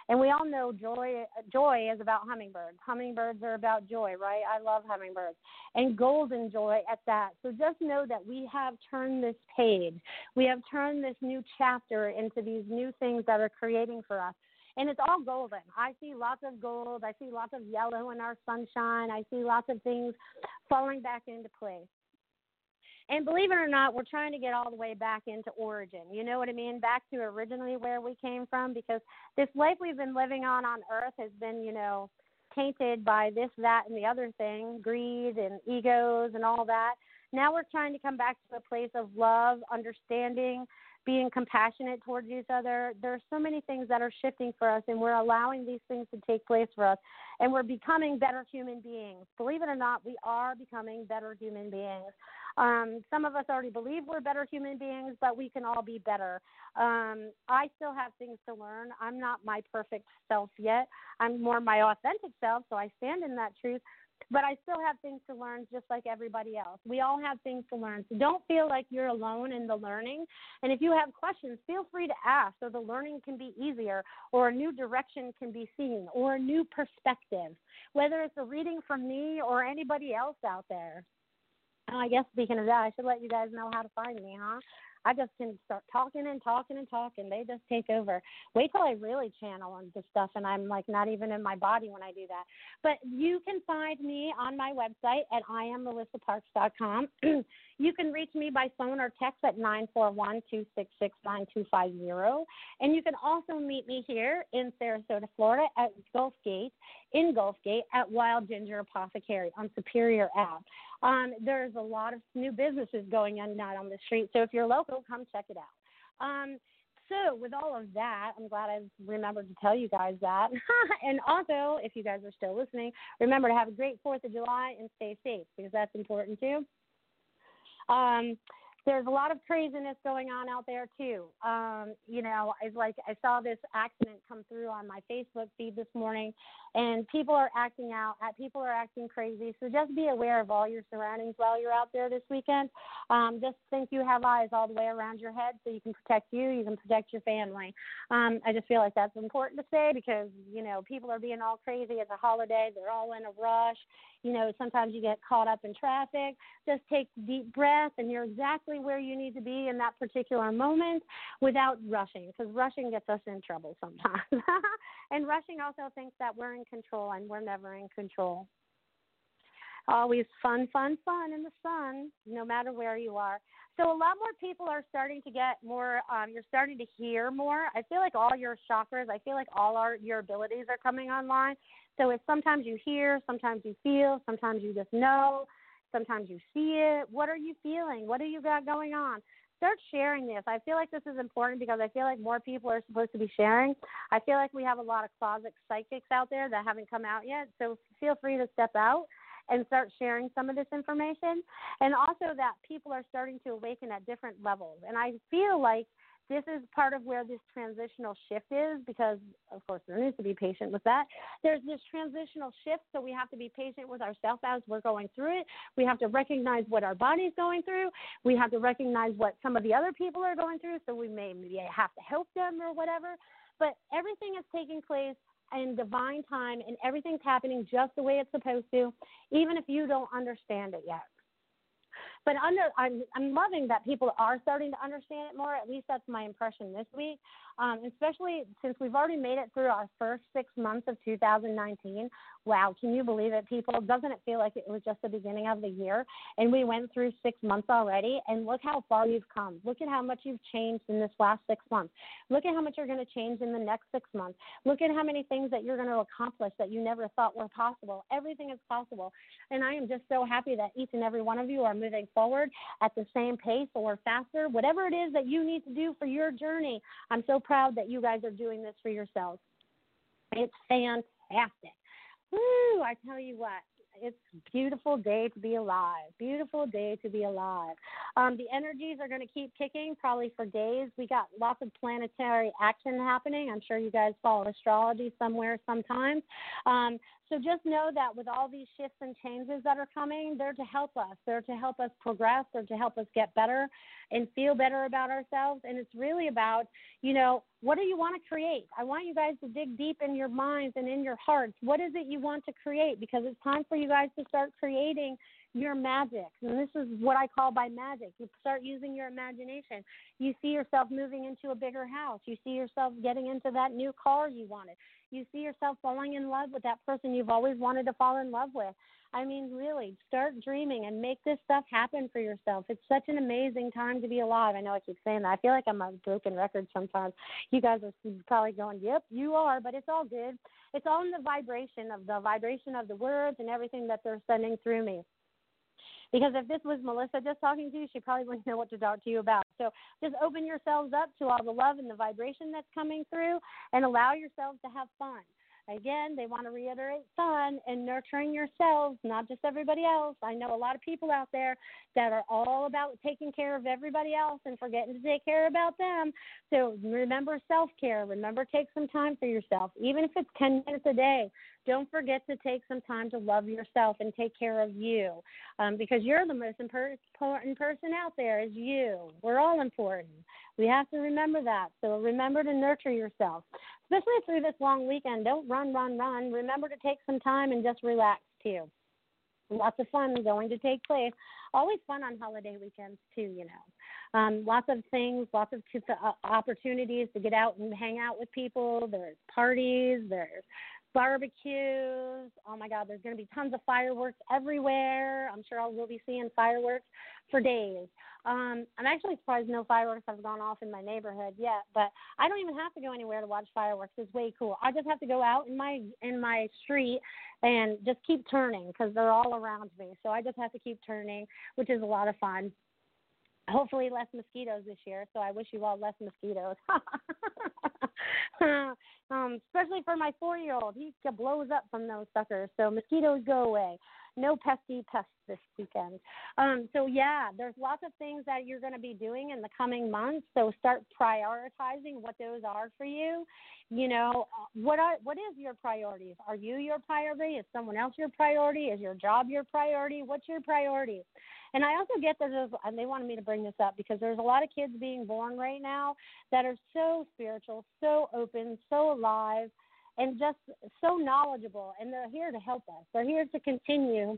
and we all know joy joy is about hummingbirds hummingbirds are about joy right i love hummingbirds and golden joy at that so just know that we have turned this page we have turned this new chapter into these new things that are creating for us and it's all golden. I see lots of gold. I see lots of yellow in our sunshine. I see lots of things falling back into place. And believe it or not, we're trying to get all the way back into origin. You know what I mean? Back to originally where we came from because this life we've been living on on earth has been, you know, tainted by this, that, and the other thing, greed and egos and all that. Now we're trying to come back to a place of love, understanding, being compassionate towards each other. There are so many things that are shifting for us, and we're allowing these things to take place for us. And we're becoming better human beings. Believe it or not, we are becoming better human beings. Um, some of us already believe we're better human beings, but we can all be better. Um, I still have things to learn. I'm not my perfect self yet. I'm more my authentic self, so I stand in that truth. But I still have things to learn just like everybody else. We all have things to learn. So don't feel like you're alone in the learning. And if you have questions, feel free to ask so the learning can be easier or a new direction can be seen or a new perspective, whether it's a reading from me or anybody else out there. Oh, I guess speaking of that, I should let you guys know how to find me, huh? I just can start talking and talking and talking. They just take over. Wait till I really channel on this stuff and I'm like not even in my body when I do that. But you can find me on my website at IamMelissaParks.com. <clears throat> You can reach me by phone or text at 941 266 9250. And you can also meet me here in Sarasota, Florida at Gulf Gate, in Gulf Gate at Wild Ginger Apothecary on Superior Ave. Um, there's a lot of new businesses going on out on the street. So if you're local, come check it out. Um, so with all of that, I'm glad I remembered to tell you guys that. <laughs> and also, if you guys are still listening, remember to have a great Fourth of July and stay safe because that's important too. Um, there's a lot of craziness going on out there too. Um, you know, it's like I saw this accident come through on my Facebook feed this morning, and people are acting out. Uh, people are acting crazy. So just be aware of all your surroundings while you're out there this weekend. Um, just think you have eyes all the way around your head, so you can protect you, you can protect your family. Um, I just feel like that's important to say because you know people are being all crazy. It's a holiday. They're all in a rush. You know, sometimes you get caught up in traffic. Just take deep breath, and you're exactly where you need to be in that particular moment without rushing, because rushing gets us in trouble sometimes. <laughs> and rushing also thinks that we're in control, and we're never in control. Always fun, fun, fun in the sun, no matter where you are. So a lot more people are starting to get more. Um, you're starting to hear more. I feel like all your chakras. I feel like all our your abilities are coming online. So it's sometimes you hear, sometimes you feel, sometimes you just know, sometimes you see it. What are you feeling? What do you got going on? Start sharing this. I feel like this is important because I feel like more people are supposed to be sharing. I feel like we have a lot of closet psychics out there that haven't come out yet. So feel free to step out and start sharing some of this information. And also that people are starting to awaken at different levels. And I feel like this is part of where this transitional shift is because, of course, there needs to be patient with that. There's this transitional shift, so we have to be patient with ourselves as we're going through it. We have to recognize what our body's going through. We have to recognize what some of the other people are going through, so we may maybe have to help them or whatever. But everything is taking place in divine time, and everything's happening just the way it's supposed to, even if you don't understand it yet. But under, I'm I'm loving that people are starting to understand it more. At least that's my impression this week. Um, especially since we've already made it through our first six months of 2019. Wow, can you believe it, people? Doesn't it feel like it was just the beginning of the year? And we went through six months already, and look how far you've come. Look at how much you've changed in this last six months. Look at how much you're going to change in the next six months. Look at how many things that you're going to accomplish that you never thought were possible. Everything is possible. And I am just so happy that each and every one of you are moving forward at the same pace or faster, whatever it is that you need to do for your journey. I'm so proud that you guys are doing this for yourselves. It's fantastic. Woo, I tell you what, it's beautiful day to be alive. Beautiful day to be alive. Um, the energies are going to keep kicking probably for days. We got lots of planetary action happening. I'm sure you guys follow astrology somewhere sometimes. Um, so just know that with all these shifts and changes that are coming, they're to help us. They're to help us progress. They're to help us get better and feel better about ourselves. And it's really about, you know, what do you want to create? I want you guys to dig deep in your minds and in your hearts. What is it you want to create? Because it's time for you guys to start creating your magic. And this is what I call by magic. You start using your imagination. You see yourself moving into a bigger house. You see yourself getting into that new car you wanted. You see yourself falling in love with that person you've always wanted to fall in love with. I mean, really, start dreaming and make this stuff happen for yourself. It's such an amazing time to be alive. I know I keep saying that. I feel like I'm a broken record sometimes. You guys are probably going, yep, you are, but it's all good. It's all in the vibration of the vibration of the words and everything that they're sending through me. Because if this was Melissa just talking to you, she probably wouldn't know what to talk to you about. So just open yourselves up to all the love and the vibration that's coming through and allow yourselves to have fun. Again, they want to reiterate fun and nurturing yourselves, not just everybody else. I know a lot of people out there that are all about taking care of everybody else and forgetting to take care about them. So remember self care. Remember take some time for yourself, even if it's 10 minutes a day. Don't forget to take some time to love yourself and take care of you um, because you're the most important person out there is you. We're all important. We have to remember that. So remember to nurture yourself, especially through this long weekend. Don't run, run, run. Remember to take some time and just relax too. Lots of fun going to take place. Always fun on holiday weekends too, you know. Um, lots of things, lots of uh, opportunities to get out and hang out with people. There's parties. There's barbecues. Oh my God, there's going to be tons of fireworks everywhere. I'm sure I will be seeing fireworks for days. Um, I'm actually surprised no fireworks have gone off in my neighborhood yet, but I don't even have to go anywhere to watch fireworks. It's way cool. I just have to go out in my in my street and just keep turning because they're all around me. So I just have to keep turning, which is a lot of fun hopefully less mosquitoes this year. So I wish you all less mosquitoes. <laughs> <laughs> um, especially for my four year old. He blows up from those suckers. So mosquitoes go away. No pesky pests this weekend. Um, so yeah, there's lots of things that you're going to be doing in the coming months. So start prioritizing what those are for you. You know, uh, what are what is your priorities? Are you your priority? Is someone else your priority? Is your job your priority? What's your priority? And I also get that and they wanted me to bring this up because there's a lot of kids being born right now that are so spiritual, so open, so alive, and just so knowledgeable. And they're here to help us. They're here to continue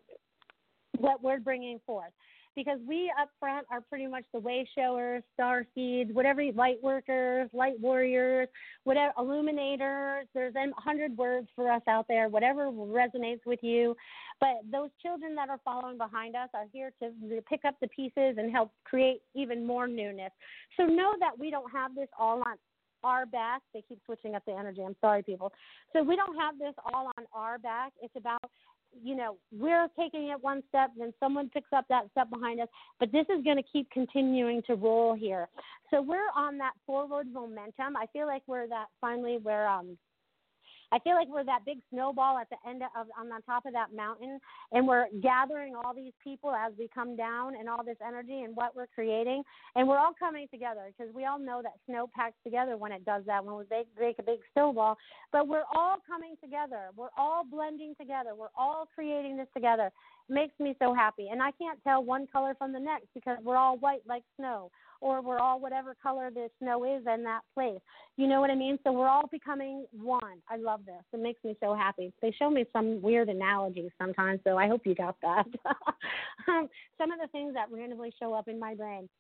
what we're bringing forth because we up front are pretty much the way showers, star seeds, whatever light workers, light warriors, whatever illuminators. There's a hundred words for us out there, whatever resonates with you. But those children that are following behind us are here to pick up the pieces and help create even more newness. So know that we don't have this all on our back. They keep switching up the energy. I'm sorry, people. So we don't have this all on our back. It's about you know, we're taking it one step, then someone picks up that step behind us, but this is going to keep continuing to roll here. So we're on that forward momentum. I feel like we're that finally where um I feel like we're that big snowball at the end of on the top of that mountain, and we're gathering all these people as we come down, and all this energy and what we're creating, and we're all coming together because we all know that snow packs together when it does that when we make, make a big snowball. But we're all coming together. We're all blending together. We're all creating this together. It makes me so happy, and I can't tell one color from the next because we're all white like snow or we're all whatever color the snow is in that place. You know what I mean? So we're all becoming one. I love this. It makes me so happy. They show me some weird analogies sometimes, so I hope you got that. <laughs> um, some of the things that randomly show up in my brain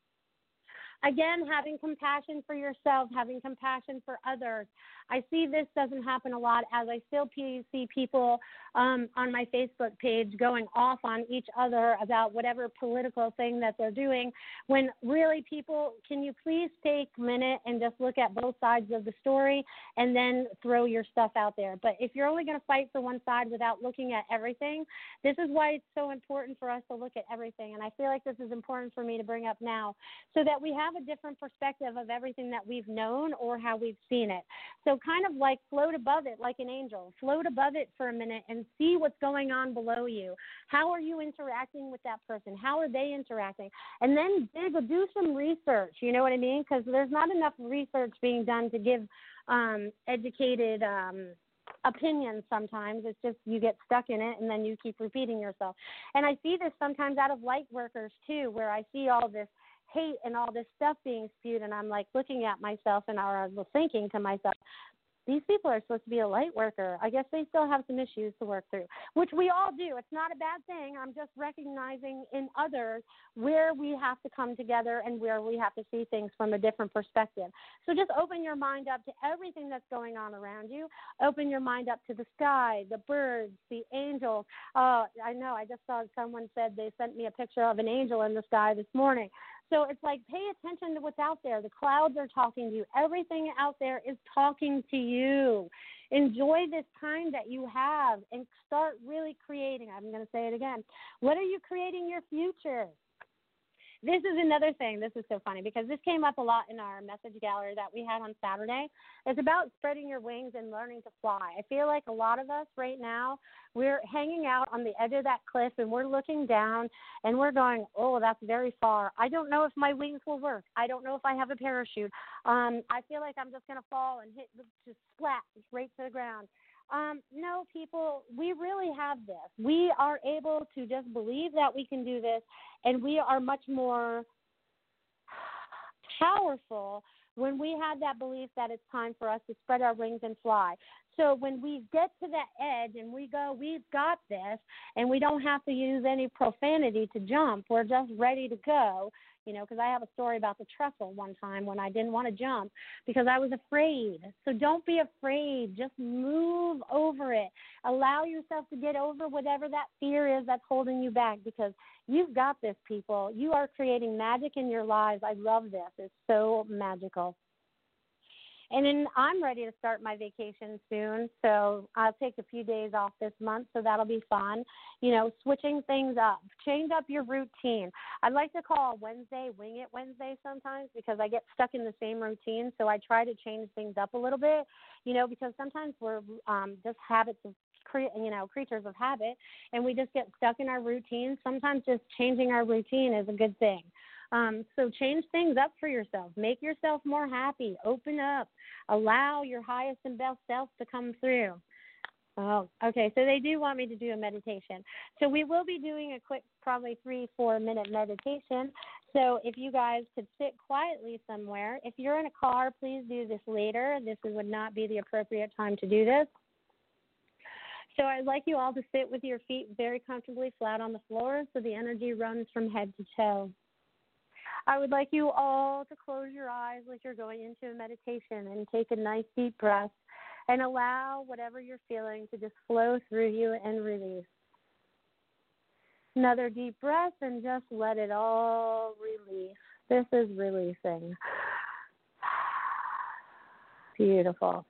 again, having compassion for yourself, having compassion for others. I see this doesn't happen a lot as I still see people um, on my Facebook page going off on each other about whatever political thing that they're doing. When really, people, can you please take a minute and just look at both sides of the story and then throw your stuff out there? But if you're only going to fight for one side without looking at everything, this is why it's so important for us to look at everything. And I feel like this is important for me to bring up now so that we have a different perspective of everything that we've known or how we've seen it. So, kind of like float above it like an angel. Float above it for a minute and see what's going on below you. How are you interacting with that person? How are they interacting? And then dig, do some research. You know what I mean? Because there's not enough research being done to give um, educated. Um, opinions sometimes it's just you get stuck in it and then you keep repeating yourself and i see this sometimes out of light workers too where i see all this hate and all this stuff being spewed and I'm like looking at myself and I was thinking to myself, these people are supposed to be a light worker. I guess they still have some issues to work through, which we all do. It's not a bad thing. I'm just recognizing in others where we have to come together and where we have to see things from a different perspective. So just open your mind up to everything that's going on around you. Open your mind up to the sky, the birds, the angels. Uh, I know. I just saw someone said they sent me a picture of an angel in the sky this morning. So it's like pay attention to what's out there. The clouds are talking to you. Everything out there is talking to you. Enjoy this time that you have and start really creating. I'm going to say it again. What are you creating your future? This is another thing. This is so funny because this came up a lot in our message gallery that we had on Saturday. It's about spreading your wings and learning to fly. I feel like a lot of us right now, we're hanging out on the edge of that cliff and we're looking down and we're going, oh, that's very far. I don't know if my wings will work. I don't know if I have a parachute. Um, I feel like I'm just going to fall and hit, just splat right to the ground. Um, no, people, we really have this. We are able to just believe that we can do this, and we are much more powerful when we have that belief that it's time for us to spread our wings and fly. So when we get to that edge and we go, we've got this, and we don't have to use any profanity to jump, we're just ready to go. You know, because I have a story about the trestle one time when I didn't want to jump because I was afraid. So don't be afraid. Just move over it. Allow yourself to get over whatever that fear is that's holding you back because you've got this, people. You are creating magic in your lives. I love this. It's so magical. And then I'm ready to start my vacation soon, so I'll take a few days off this month, so that'll be fun. You know, switching things up, change up your routine. I like to call Wednesday Wing It Wednesday sometimes because I get stuck in the same routine, so I try to change things up a little bit. You know, because sometimes we're um, just habits of you know creatures of habit and we just get stuck in our routine sometimes just changing our routine is a good thing um, so change things up for yourself. Make yourself more happy. Open up. Allow your highest and best self to come through. Oh, okay. So they do want me to do a meditation. So we will be doing a quick, probably three, four minute meditation. So if you guys could sit quietly somewhere, if you're in a car, please do this later. This would not be the appropriate time to do this. So I'd like you all to sit with your feet very comfortably flat on the floor so the energy runs from head to toe. I would like you all to close your eyes like you're going into a meditation and take a nice deep breath and allow whatever you're feeling to just flow through you and release. Another deep breath and just let it all release. This is releasing. Beautiful.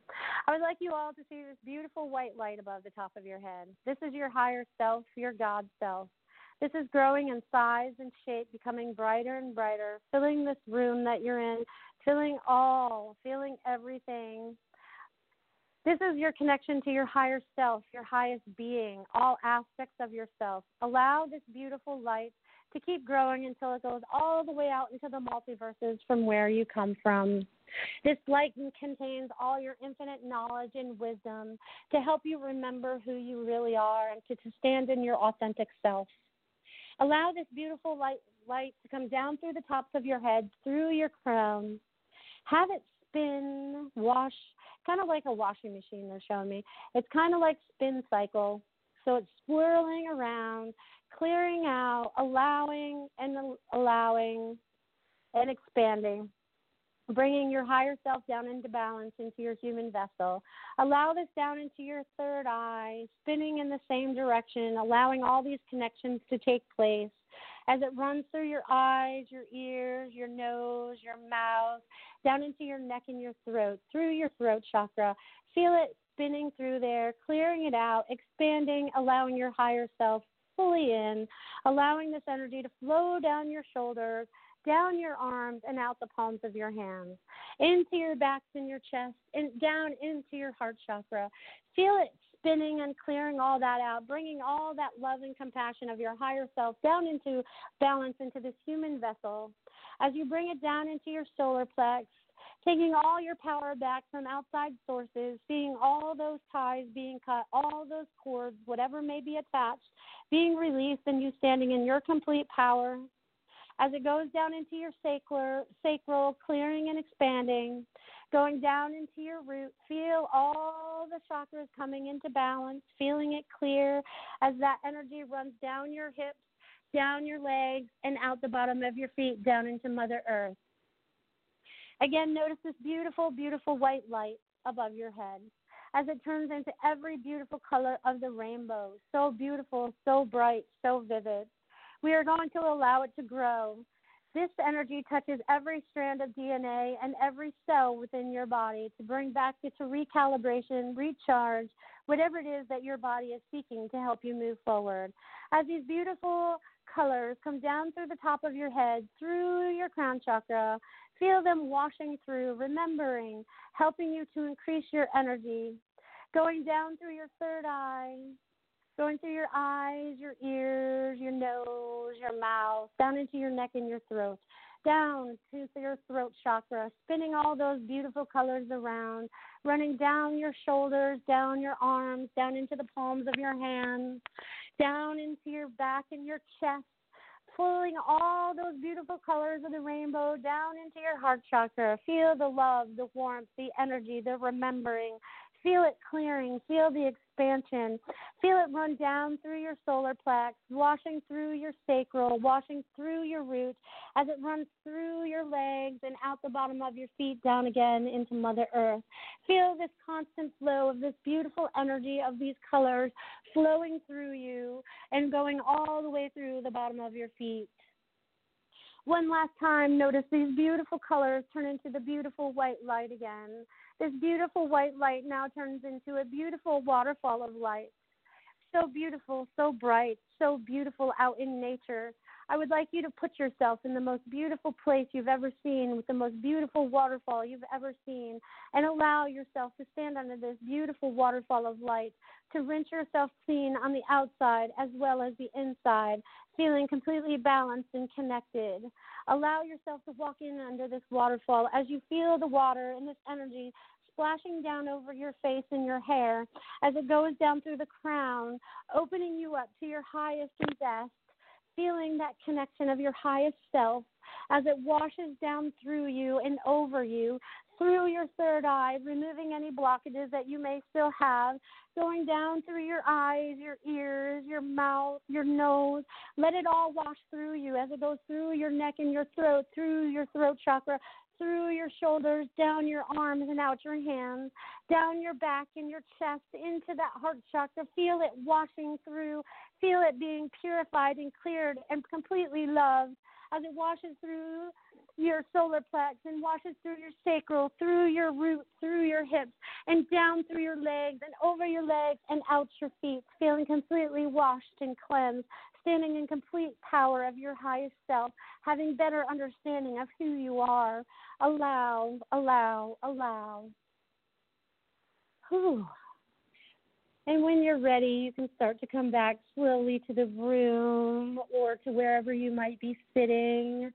I would like you all to see this beautiful white light above the top of your head. This is your higher self, your God self. This is growing in size and shape, becoming brighter and brighter, filling this room that you're in, filling all, feeling everything. This is your connection to your higher self, your highest being, all aspects of yourself. Allow this beautiful light to keep growing until it goes all the way out into the multiverses from where you come from. This light contains all your infinite knowledge and wisdom to help you remember who you really are and to, to stand in your authentic self. Allow this beautiful light, light to come down through the tops of your head, through your crown. Have it spin, wash, kind of like a washing machine they're showing me. It's kind of like spin cycle. So it's swirling around, clearing out, allowing and allowing and expanding bringing your higher self down into balance into your human vessel. Allow this down into your third eye, spinning in the same direction, allowing all these connections to take place as it runs through your eyes, your ears, your nose, your mouth, down into your neck and your throat, through your throat chakra. Feel it spinning through there, clearing it out, expanding, allowing your higher self fully in, allowing this energy to flow down your shoulders down your arms and out the palms of your hands, into your backs and your chest, and down into your heart chakra. Feel it spinning and clearing all that out, bringing all that love and compassion of your higher self down into balance into this human vessel. As you bring it down into your solar plex, taking all your power back from outside sources, seeing all those ties being cut, all those cords, whatever may be attached, being released, and you standing in your complete power, as it goes down into your sacral, sacral, clearing and expanding, going down into your root. Feel all the chakras coming into balance, feeling it clear as that energy runs down your hips, down your legs, and out the bottom of your feet, down into Mother Earth. Again, notice this beautiful, beautiful white light above your head as it turns into every beautiful color of the rainbow. So beautiful, so bright, so vivid. We are going to allow it to grow. This energy touches every strand of DNA and every cell within your body to bring back to recalibration, recharge, whatever it is that your body is seeking to help you move forward. As these beautiful colors come down through the top of your head, through your crown chakra, feel them washing through, remembering, helping you to increase your energy, going down through your third eye, going through your eyes, your ears, your nose, your mouth, down into your neck and your throat, down to your throat chakra, spinning all those beautiful colors around, running down your shoulders, down your arms, down into the palms of your hands, down into your back and your chest. Pulling all those beautiful colors of the rainbow down into your heart chakra. Feel the love, the warmth, the energy, the remembering, Feel it clearing. Feel the expansion. Feel it run down through your solar plex, washing through your sacral, washing through your root as it runs through your legs and out the bottom of your feet down again into Mother Earth. Feel this constant flow of this beautiful energy of these colors flowing through you and going all the way through the bottom of your feet. One last time, notice these beautiful colors turn into the beautiful white light again. This beautiful white light now turns into a beautiful waterfall of light. So beautiful, so bright, so beautiful out in nature. I would like you to put yourself in the most beautiful place you've ever seen, with the most beautiful waterfall you've ever seen, and allow yourself to stand under this beautiful waterfall of light, to rinse yourself clean on the outside as well as the inside, feeling completely balanced and connected. Allow yourself to walk in under this waterfall as you feel the water and this energy splashing down over your face and your hair as it goes down through the crown, opening you up to your highest and best feeling that connection of your highest self as it washes down through you and over you, through your third eye, removing any blockages that you may still have, going down through your eyes, your ears, your mouth, your nose. Let it all wash through you as it goes through your neck and your throat, through your throat chakra, through your shoulders, down your arms and out your hands, down your back and your chest, into that heart chakra. Feel it washing through. Feel it being purified and cleared and completely loved as it washes through your solar plex and washes through your sacral, through your roots, through your hips, and down through your legs and over your legs and out your feet, feeling completely washed and cleansed, standing in complete power of your highest self, having better understanding of who you are. Allow, allow, allow. Whew. And when you're ready, you can start to come back slowly to the room or to wherever you might be sitting.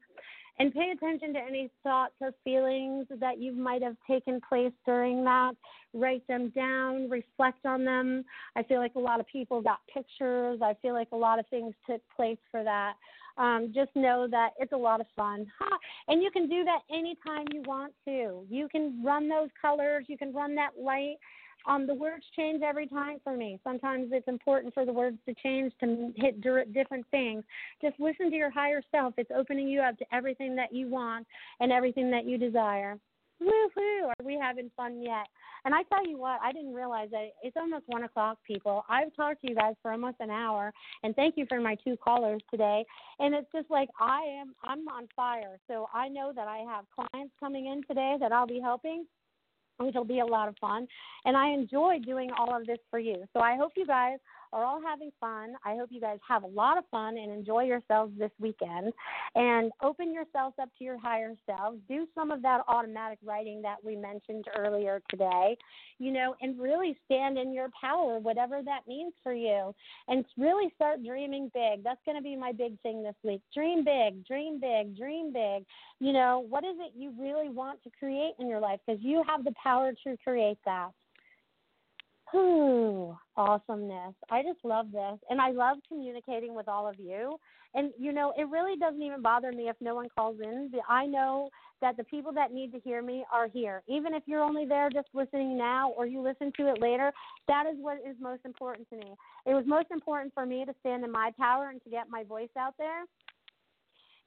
And pay attention to any thoughts or feelings that you might have taken place during that. Write them down, reflect on them. I feel like a lot of people got pictures. I feel like a lot of things took place for that. Um, just know that it's a lot of fun. And you can do that anytime you want to. You can run those colors, you can run that light um, the words change every time for me. Sometimes it's important for the words to change to hit different things. Just listen to your higher self. It's opening you up to everything that you want and everything that you desire. Woohoo! Are we having fun yet? And I tell you what, I didn't realize that it's almost one o'clock, people. I've talked to you guys for almost an hour, and thank you for my two callers today. And it's just like I am, I'm on fire. So I know that I have clients coming in today that I'll be helping which will be a lot of fun. And I enjoy doing all of this for you. So I hope you guys are all having fun. I hope you guys have a lot of fun and enjoy yourselves this weekend. And open yourselves up to your higher selves. Do some of that automatic writing that we mentioned earlier today, you know, and really stand in your power, whatever that means for you. And really start dreaming big. That's going to be my big thing this week. Dream big, dream big, dream big. You know, what is it you really want to create in your life? Because you have the power to create that. Ooh, awesomeness. I just love this. And I love communicating with all of you. And, you know, it really doesn't even bother me if no one calls in. I know that the people that need to hear me are here. Even if you're only there just listening now or you listen to it later, that is what is most important to me. It was most important for me to stand in my power and to get my voice out there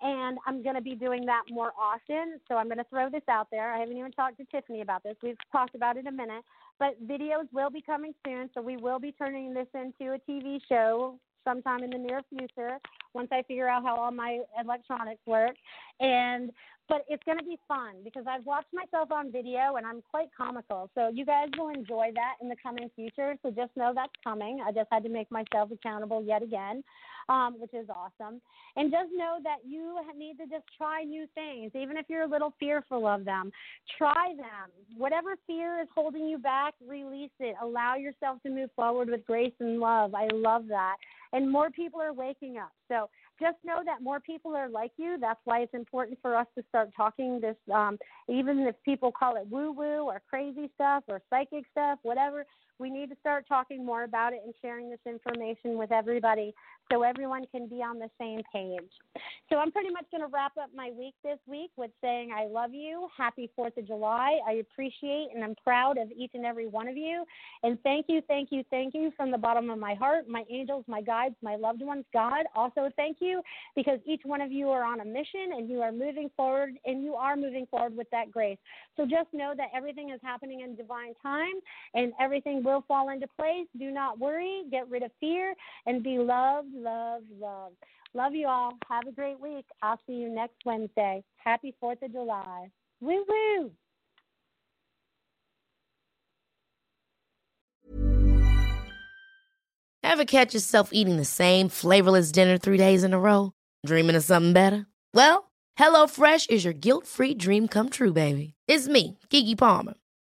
and I'm going to be doing that more often. So I'm going to throw this out there. I haven't even talked to Tiffany about this. We've talked about it a minute, but videos will be coming soon. So we will be turning this into a TV show sometime in the near future once I figure out how all my electronics work. And but it's going to be fun because I've watched myself on video and I'm quite comical. So you guys will enjoy that in the coming future. So just know that's coming. I just had to make myself accountable yet again, um, which is awesome. And just know that you need to just try new things, even if you're a little fearful of them. Try them. Whatever fear is holding you back, release it. Allow yourself to move forward with grace and love. I love that. And more people are waking up. So just know that more people are like you. That's why it's important for us to start talking this, um, even if people call it woo woo or crazy stuff or psychic stuff, whatever. We need to start talking more about it and sharing this information with everybody so everyone can be on the same page. So I'm pretty much going to wrap up my week this week with saying I love you. Happy 4th of July. I appreciate and I'm proud of each and every one of you. And thank you, thank you, thank you from the bottom of my heart, my angels, my guides, my loved ones, God. Also, thank you because each one of you are on a mission and you are moving forward and you are moving forward with that grace. So just know that everything is happening in divine time and everything will fall into place. Do not worry. Get rid of fear and be loved, love, love. Love you all. Have a great week. I'll see you next Wednesday. Happy 4th of July. Woo woo. Ever catch yourself eating the same flavorless dinner three days in a row? Dreaming of something better? Well, HelloFresh is your guilt free dream come true, baby. It's me, Keke Palmer.